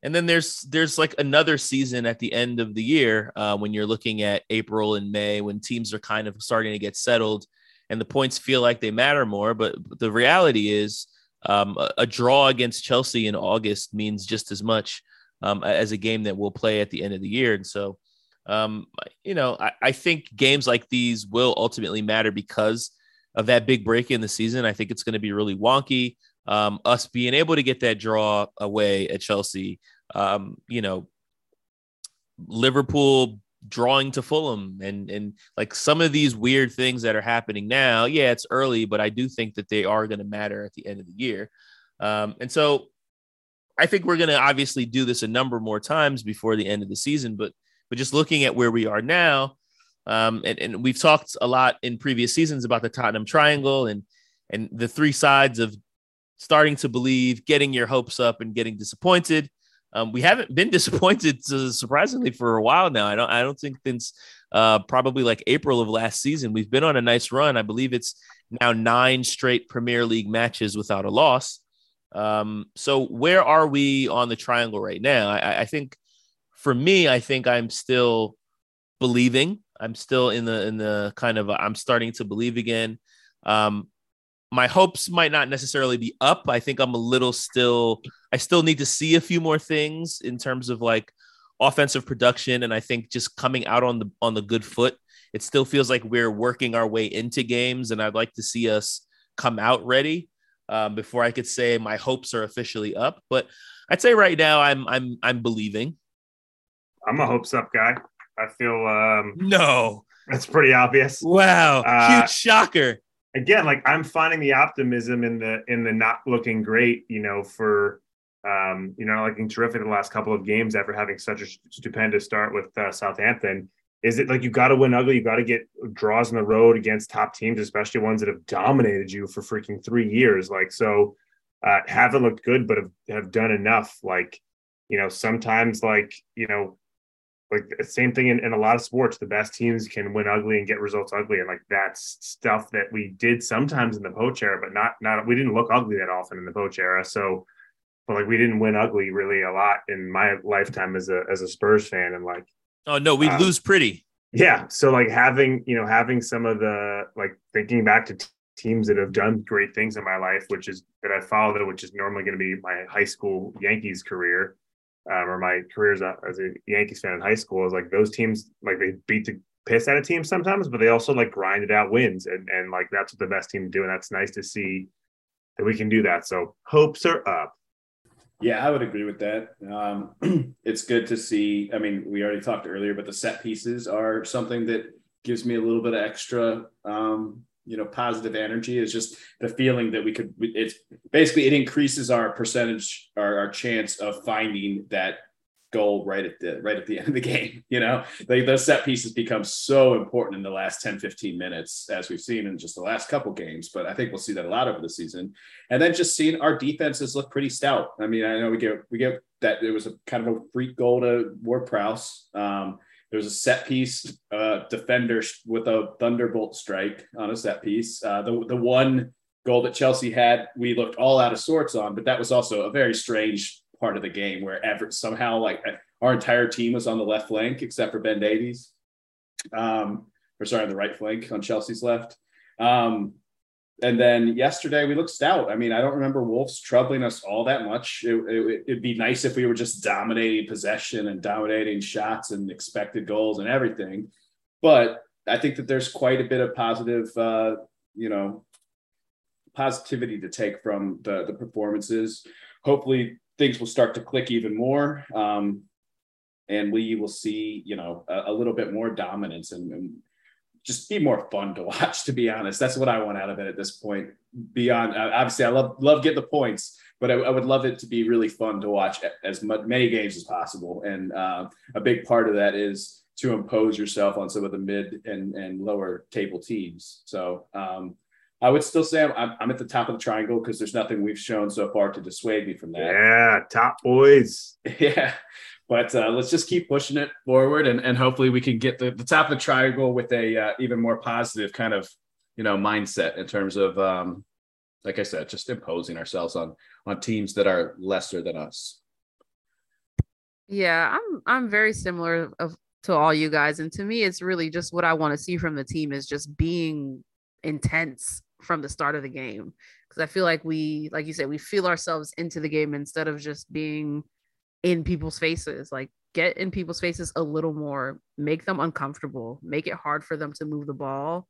And then there's there's like another season at the end of the year uh, when you're looking at April and May when teams are kind of starting to get settled and the points feel like they matter more. But the reality is um, a, a draw against Chelsea in August means just as much um, as a game that we'll play at the end of the year. And so, um, you know, I, I think games like these will ultimately matter because of that big break in the season. I think it's going to be really wonky. Um, us being able to get that draw away at Chelsea, um, you know, Liverpool drawing to Fulham and and like some of these weird things that are happening now. Yeah, it's early, but I do think that they are going to matter at the end of the year. Um, and so I think we're going to obviously do this a number more times before the end of the season, but but just looking at where we are now, um, and, and we've talked a lot in previous seasons about the Tottenham Triangle and and the three sides of starting to believe, getting your hopes up, and getting disappointed. Um, we haven't been disappointed, surprisingly, for a while now. I don't. I don't think since uh, probably like April of last season, we've been on a nice run. I believe it's now nine straight Premier League matches without a loss. Um, so where are we on the triangle right now? I, I think for me, I think I'm still believing. I'm still in the in the kind of I'm starting to believe again. Um, my hopes might not necessarily be up. I think I'm a little still. I still need to see a few more things in terms of like offensive production, and I think just coming out on the on the good foot it still feels like we're working our way into games, and I'd like to see us come out ready um, before I could say my hopes are officially up. But I'd say right now I'm I'm I'm believing. I'm a hopes up guy. I feel um no, that's pretty obvious. Wow, Uh, huge shocker. Again like i'm finding the optimism in the in the not looking great you know for um you know looking terrific the last couple of games after having such a stupendous start with uh, southampton is it like you got to win ugly you got to get draws in the road against top teams especially ones that have dominated you for freaking three years like so uh haven't looked good but have, have done enough like you know sometimes like you know like the same thing in, in a lot of sports the best teams can win ugly and get results ugly and like that's stuff that we did sometimes in the Poch era but not not we didn't look ugly that often in the Poch era so but like we didn't win ugly really a lot in my lifetime as a as a spurs fan and like Oh no, we um, lose pretty. yeah so like having you know having some of the like thinking back to t- teams that have done great things in my life which is that i followed which is normally going to be my high school yankees career um, or my career as a, yankees fan in high school is like those teams like they beat the piss out of teams sometimes but they also like grinded out wins and, and like that's what the best team do and that's nice to see that we can do that so hopes are up Yeah, I would agree with that. Um, it's good to see. I mean, we already talked earlier, but the set pieces are something that gives me a little bit of extra, um, you know, positive energy. Is just the feeling that we could. It's basically it increases our percentage, our, our chance of finding that goal right at the right at the end of the game. You know, like those set pieces become so important in the last 10, 15 minutes, as we've seen in just the last couple games. But I think we'll see that a lot over the season. And then just seeing our defenses look pretty stout. I mean, I know we get we get that it was a kind of a freak goal to Ward Prowse. Um, there was a set piece uh, defender with a thunderbolt strike on a set piece. Uh, the the one goal that Chelsea had, we looked all out of sorts on, but that was also a very strange part of the game where somehow like our entire team was on the left flank except for Ben Davies. Um, or sorry, on the right flank on Chelsea's left. Um, and then yesterday we looked stout. I mean, I don't remember Wolves troubling us all that much. It, it, it'd be nice if we were just dominating possession and dominating shots and expected goals and everything. But I think that there's quite a bit of positive, uh, you know, positivity to take from the, the performances. Hopefully, things will start to click even more. Um, and we will see, you know, a, a little bit more dominance and, and just be more fun to watch. To be honest, that's what I want out of it at this point. Beyond, uh, obviously, I love love getting the points, but I, I, would love it to be really fun to watch as much, many games as possible. And uh, a big part of that is to impose yourself on some of the mid and and lower table teams. So. Um, I would still say I'm, I'm at the top of the triangle because there's nothing we've shown so far to dissuade me from that. Yeah, top boys. Yeah. But uh, let's just keep pushing it forward and, and hopefully we can get the, the top of the triangle with a uh, even more positive kind of, you know, mindset in terms of, um, like I said, just imposing ourselves on, on teams that are lesser than us. Yeah, I'm, I'm very similar of, to all you guys. And to me, it's really just what I want to see from the team is just being intense from the start of the game because I feel like we, like you said, we feel ourselves into the game instead of just being in people's faces. Like get in people's faces a little more, make them uncomfortable, make it hard for them to move the ball,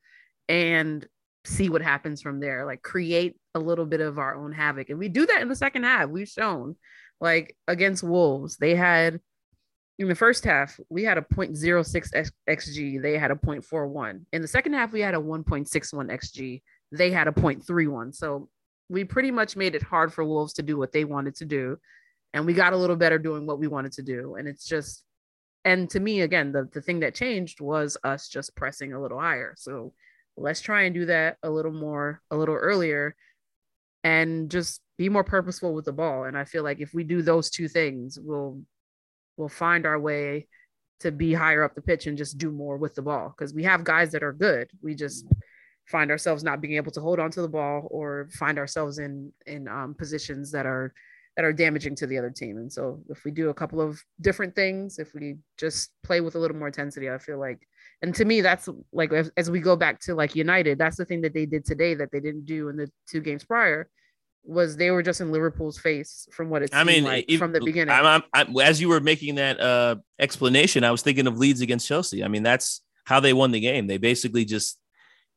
and see what happens from there. Like create a little bit of our own havoc, and we do that in the second half. We've shown, like against Wolves, they had in the first half, we had a 0.06 xg. They had a 0.41. In the second half, we had a 1.61 xg. They had a 0.31. So we pretty much made it hard for Wolves to do what they wanted to do. And we got a little better doing what we wanted to do. And it's just, and to me, again, the, the thing that changed was us just pressing a little higher. So let's try and do that a little more, a little earlier, and just be more purposeful with the ball. And I feel like if we do those two things, we'll we'll find our way to be higher up the pitch and just do more with the ball because we have guys that are good. We just find ourselves not being able to hold on to the ball or find ourselves in in um, positions that are that are damaging to the other team. And so if we do a couple of different things, if we just play with a little more intensity, I feel like and to me that's like as, as we go back to like United, that's the thing that they did today that they didn't do in the two games prior was they were just in Liverpool's face from what it I mean, like if- from the beginning. I'm, I'm, I'm- as you were making that uh, explanation, I was thinking of Leeds against Chelsea. I mean, that's how they won the game. They basically just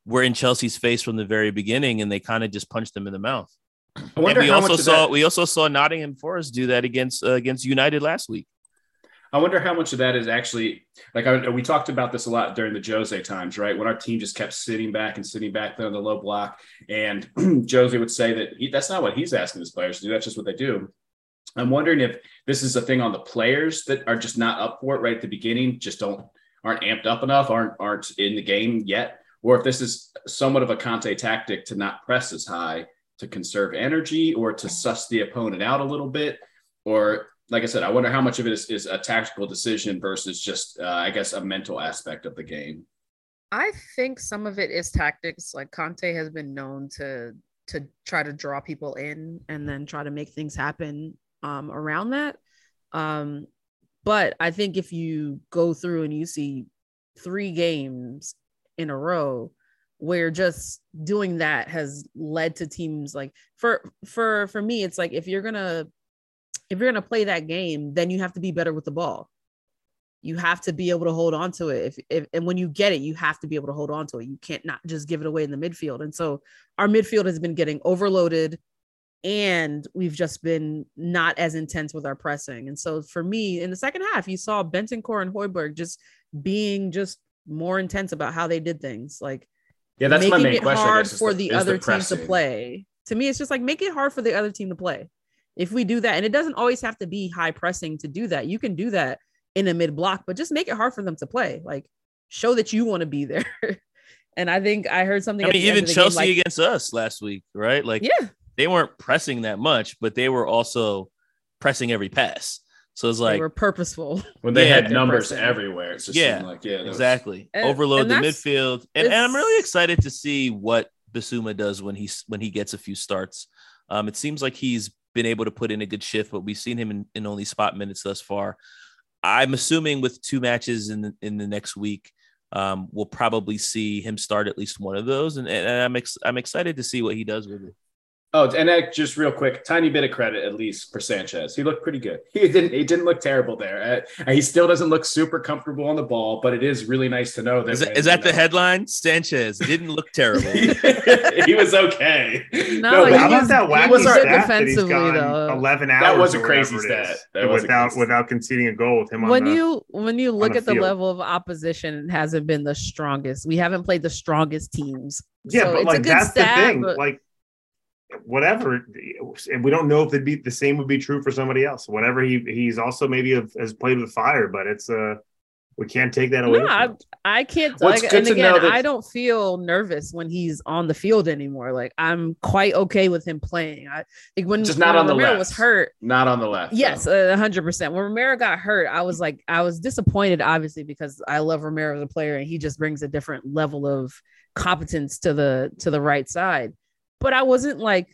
were in Chelsea's face from the very beginning, and they kind of just punched them in the mouth. I And wonder we how also much saw that, we also saw Nottingham Forest do that against uh, against United last week. I wonder how much of that is actually like I, we talked about this a lot during the Jose times, right? When our team just kept sitting back and sitting back there on the low block, and Jose would say that he, that's not what he's asking his players to do. That's just what they do. I'm wondering if this is a thing on the players that are just not up for it right at the beginning, just don't aren't amped up enough, aren't aren't in the game yet, or if this is somewhat of a Conte tactic to not press as high to conserve energy or to suss the opponent out a little bit, or like I said, I wonder how much of it is, is a tactical decision versus just, uh, I guess, a mental aspect of the game. I think some of it is tactics. Like Conte has been known to to try to draw people in and then try to make things happen um, around that. Um, but I think if you go through and you see three games in a row where just doing that has led to teams like for for for me, it's like if you're gonna if you're gonna play that game, then you have to be better with the ball you have to be able to hold on to it. If, if and when you get it, you have to be able to hold on to it. You can't not just give it away in the midfield. And so our midfield has been getting overloaded and we've just been not as intense with our pressing. And so for me, in the second half, you saw Bentancur and Højbjerg just being just more intense about how they did things. Like Yeah, that's my making main it question. I hard guess, for the, the, other the team to play. To me, it's just like make it hard for the other team to play. If we do that, and it doesn't always have to be high pressing to do that. You can do that in a mid block, but just make it hard for them to play. Like show that you want to be there. and I think I heard something. I mean, even of the game, Chelsea like- against us last week, right? Like yeah, they weren't pressing that much, but they were also pressing every pass. So it's like they like were purposeful. When they Yeah, had numbers pressing. everywhere. It's just Yeah, like, yeah, that was- exactly And- overload and the midfield, and, and I'm really excited to see what Bissouma does when he's when he gets a few starts. Um, it seems like he's been able to put in a good shift, but we've seen him in, in only spot minutes thus far. I'm assuming with two matches in the, in the next week, um, we'll probably see him start at least one of those, and, and I'm ex- I'm excited to see what he does with it. Oh, and that, just real quick, tiny bit of credit at least for Sanchez. He looked pretty good. He didn't. He didn't look terrible there. Uh, he still doesn't look super comfortable on the ball, but it is really nice to know that. Is that, that you the headline? Sanchez didn't look terrible. he was okay. No, But he how about was- that he wacky was stat good that he's defensively, gone though. 11 hours That was a crazy stat. That without crazy without conceding a goal with him on when the, you when you look at the field. level of opposition, it hasn't been the strongest. We haven't played the strongest teams. yeah, So but it's a like good that's stat, the thing. but- Like whatever, and we don't know if they'd be the same would be true for somebody else. Whatever he he's also maybe have, has played with fire, but it's uh we can't take that away. No, I. I can't. Well, it's like, good and to again, know that- I don't feel nervous when he's on the field anymore. Like I'm quite okay with him playing. I think when Just not when on the left. was hurt. Not on the left. Yes, though. a hundred percent. When Romero got hurt, I was like, I was disappointed, obviously, because I love Romero as a player, and he just brings a different level of competence to the to the right side. But I wasn't like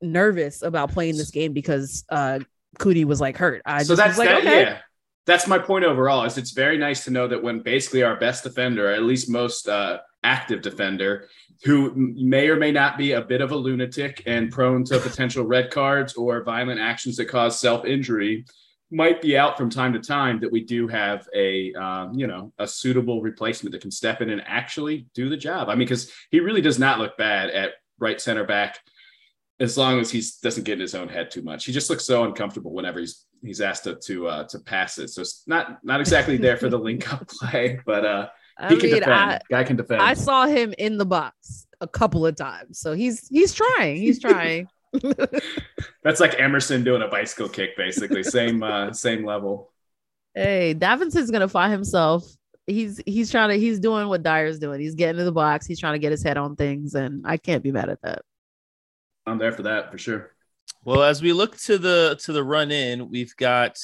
nervous about playing this game because uh Cuti was like hurt. I so just that's like, that, okay, yeah. That's my point overall. Is it's very nice to know that when basically our best defender, or at least most uh, active defender, who may or may not be a bit of a lunatic and prone to potential red cards or violent actions that cause self injury, might be out from time to time. That we do have a um, you know a suitable replacement that can step in and actually do the job. I mean, because he really does not look bad at right center back as long as he doesn't get in his own head too much. He just looks so uncomfortable whenever he's he's asked to to, uh, to pass it. So it's not not exactly there for the link up play, but uh, I he can mean, defend. I, Guy can defend. I saw him in the box a couple of times, so he's he's trying. He's trying. That's like Emerson doing a bicycle kick, basically same uh, same level. Hey, Davinson's gonna find himself. He's he's trying to he's doing what Dier's doing. He's getting to the box. He's trying to get his head on things, and I can't be mad at that. I'm there for that for sure. Well, as we look to the to the run in, we've got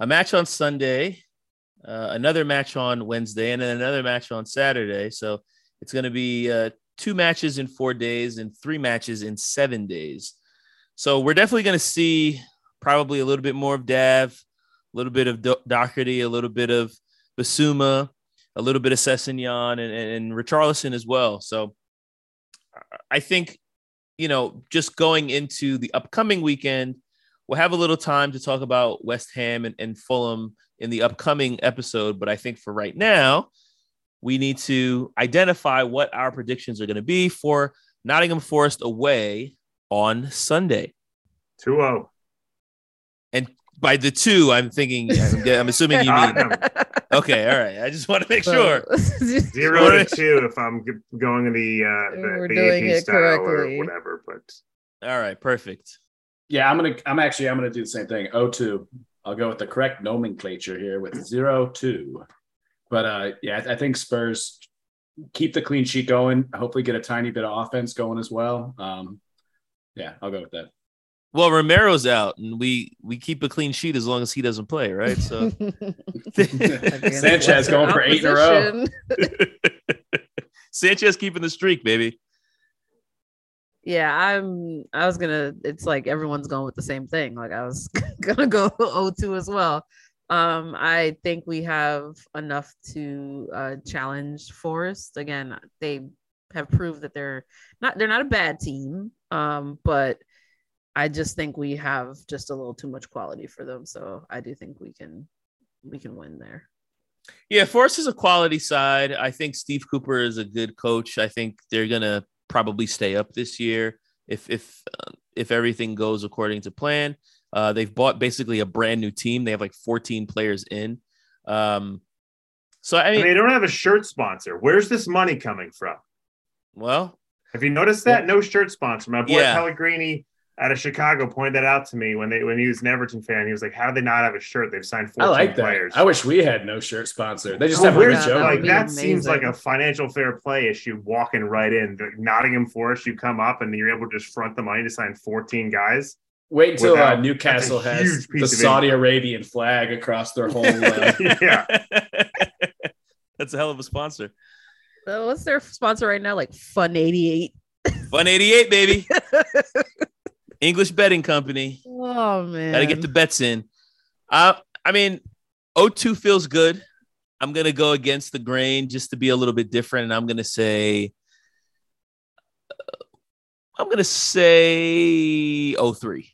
a match on Sunday, uh, another match on Wednesday, and then another match on Saturday. So it's going to be uh, two matches in four days and three matches in seven days. So we're definitely going to see probably a little bit more of Dav, a little bit of Do- Doherty, a little bit of Bissouma, a little bit of Sessegnon, and, and, and Richarlison as well. So I think you know, just going into the upcoming weekend, we'll have a little time to talk about West Ham and, and Fulham in the upcoming episode. But I think for right now, we need to identify what our predictions are going to be for Nottingham Forest away on Sunday. 2 0. And by the two, I'm thinking, I'm, I'm assuming you mean. Okay, all right. I just want to make sure. Zero to two if I'm g- going the, uh, the, We're the doing AP it style correctly. or whatever. But All right, perfect. Yeah, I'm gonna. I'm actually. I'm gonna do the same thing. O two. I'll go with the correct nomenclature here with zero two. But uh, yeah, I, I think Spurs keep the clean sheet going. Hopefully, get a tiny bit of offense going as well. Um, yeah, I'll go with that. Well, Romero's out, and we we keep a clean sheet as long as he doesn't play, right? So Sanchez going for eight in a row. Sanchez keeping the streak, baby. Yeah, I'm. I was gonna. It's like everyone's going with the same thing. Like I was gonna go O2 as well. Um, I think we have enough to uh, challenge Forest. Again, they have proved that they're not. They're not a bad team. Um, but I just think we have just a little too much quality for them. So I do think we can we can win there. Yeah, Forest is a quality side. I think Steve Cooper is a good coach. I think they're gonna probably stay up this year if if uh, if everything goes according to plan. Uh, they've bought basically a brand new team. They have like 14 players in. Um, so I I mean, mean, they don't have a shirt sponsor. Where's this money coming from? well, Have you noticed that? No shirt sponsor. My boy Yeah. Pellegrini out of Chicago pointed that out to me when they when he was an Everton fan. He was like, "How do they not have a shirt? They've signed 14 I like that. players." I wish we had no shirt sponsor. They just Oh, have a where's- that joke. would like be that seems like a financial fair play issue walking right in. The Nottingham Forest, you come up and you're able to just front the money to sign 14 guys. Wait until uh, Newcastle has the Saudi income. Arabian flag across their whole. Uh, yeah. That's a hell of a sponsor. So what's their sponsor right now? Like Fun 88. Fun 88, baby. English betting company. Oh man. Got to get the bets in. Uh, I mean, O2 feels good. I'm going to go against the grain just to be a little bit different. And I'm going to say, uh, I'm to say O3.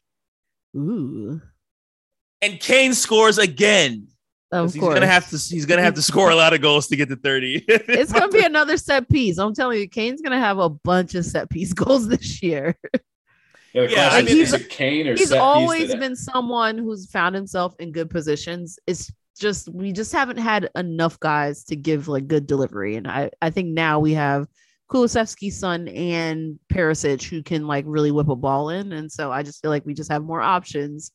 Ooh. And Kane scores again. Of He's course. gonna have to. He's gonna have to score a lot of goals to get to thirty. it's gonna be another set piece. I'm telling you, Kane's gonna have a bunch of set piece goals this year. Yeah, Yeah, question I mean, is, is Kane or He's always been someone who's found himself in good positions. It's just we just haven't had enough guys to give like good delivery. And I, I think now we have Kulusevski's son and Perisic who can like really whip a ball in. And so I just feel like we just have more options.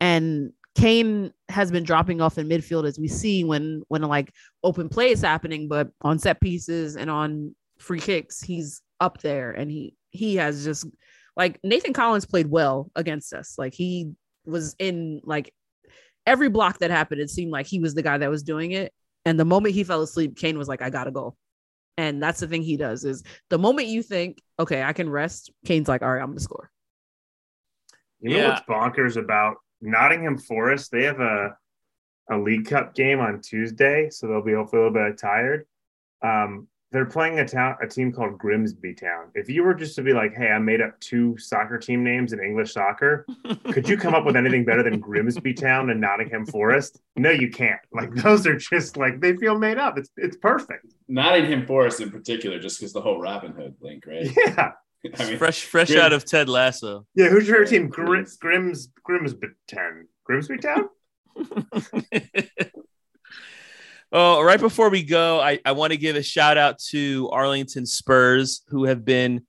And Kane has been dropping off in midfield as we see when when like open play is happening, but on set pieces and on free kicks, he's up there and he he has just like Nathan Collins played well against us. Like he was in like every block that happened, it seemed like he was the guy that was doing it. And the moment he fell asleep, Kane was like, I gotta go. And that's the thing he does is the moment you think, okay, I can rest, Kane's like, all right, I'm gonna score. You know Yeah. what's bonkers about Nottingham Forest? They have a a League Cup game on Tuesday, so they'll be hopefully a little bit tired. Um, they're playing a town a team called Grimsby Town. If you were just to be like, "Hey, I made up two soccer team names in English soccer," could you come up with anything better than Grimsby Town and Nottingham Forest? No, you can't. Like those are just like they feel made up. It's it's perfect. Nottingham Forest in particular, just because the whole Robin Hood link, right? Yeah, I mean, fresh, fresh Grim- out of Ted Lasso. yeah. Who's your team? Grims. Grims Grimsby Town. Grimsby Town. Oh, right before we go, I, I want to give a shout out to Arlington Spurs who have been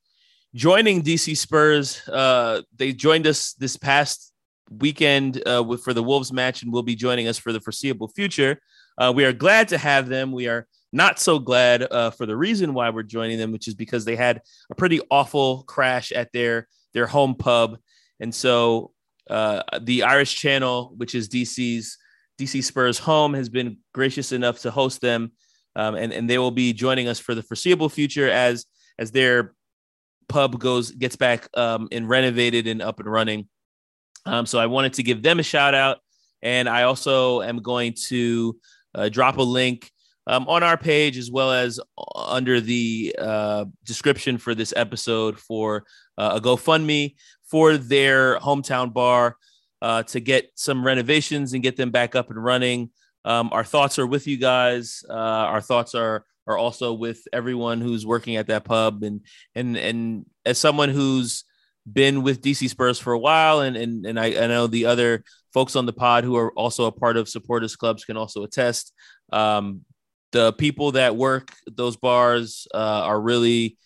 joining DC Spurs. Uh, they joined us this past weekend uh, with, for the Wolves match and will be joining us for the foreseeable future. Uh, we are glad to have them. We are not so glad uh, for the reason why we're joining them, which is because they had a pretty awful crash at their their home pub, and so uh, the Irish Channel, which is DC's DC Spurs home has been gracious enough to host them, um, and and they will be joining us for the foreseeable future as as their pub goes gets back um, and renovated and up and running. Um, so I wanted to give them a shout out, and I also am going to uh, drop a link um, on our page as well as under the uh, description for this episode for uh, a GoFundMe for their hometown bar uh, to get some renovations and get them back up and running. Um, our thoughts are with you guys. Uh, our thoughts are are also with everyone who's working at that pub and and and as someone who's been with DC Spurs for a while and and and I, I know the other folks on the pod who are also a part of supporters clubs can also attest um, the people that work those bars uh, are really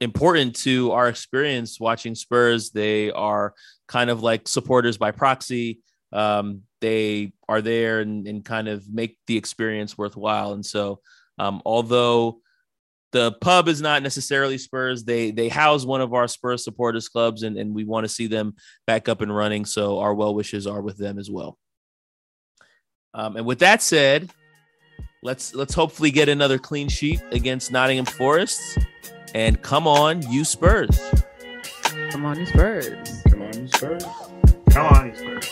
important to our experience watching Spurs. They are kind of like supporters by proxy. Um, they are there and, and, kind of make the experience worthwhile. And so, um, although the pub is not necessarily Spurs, they they house one of our Spurs supporters clubs, and, and we want to see them back up and running. So our well wishes are with them as well. Um, and with that said, let's let's hopefully get another clean sheet against Nottingham Forest. And come on, you Spurs. Come on, you Spurs. Come on, you Spurs. Come on, you Spurs.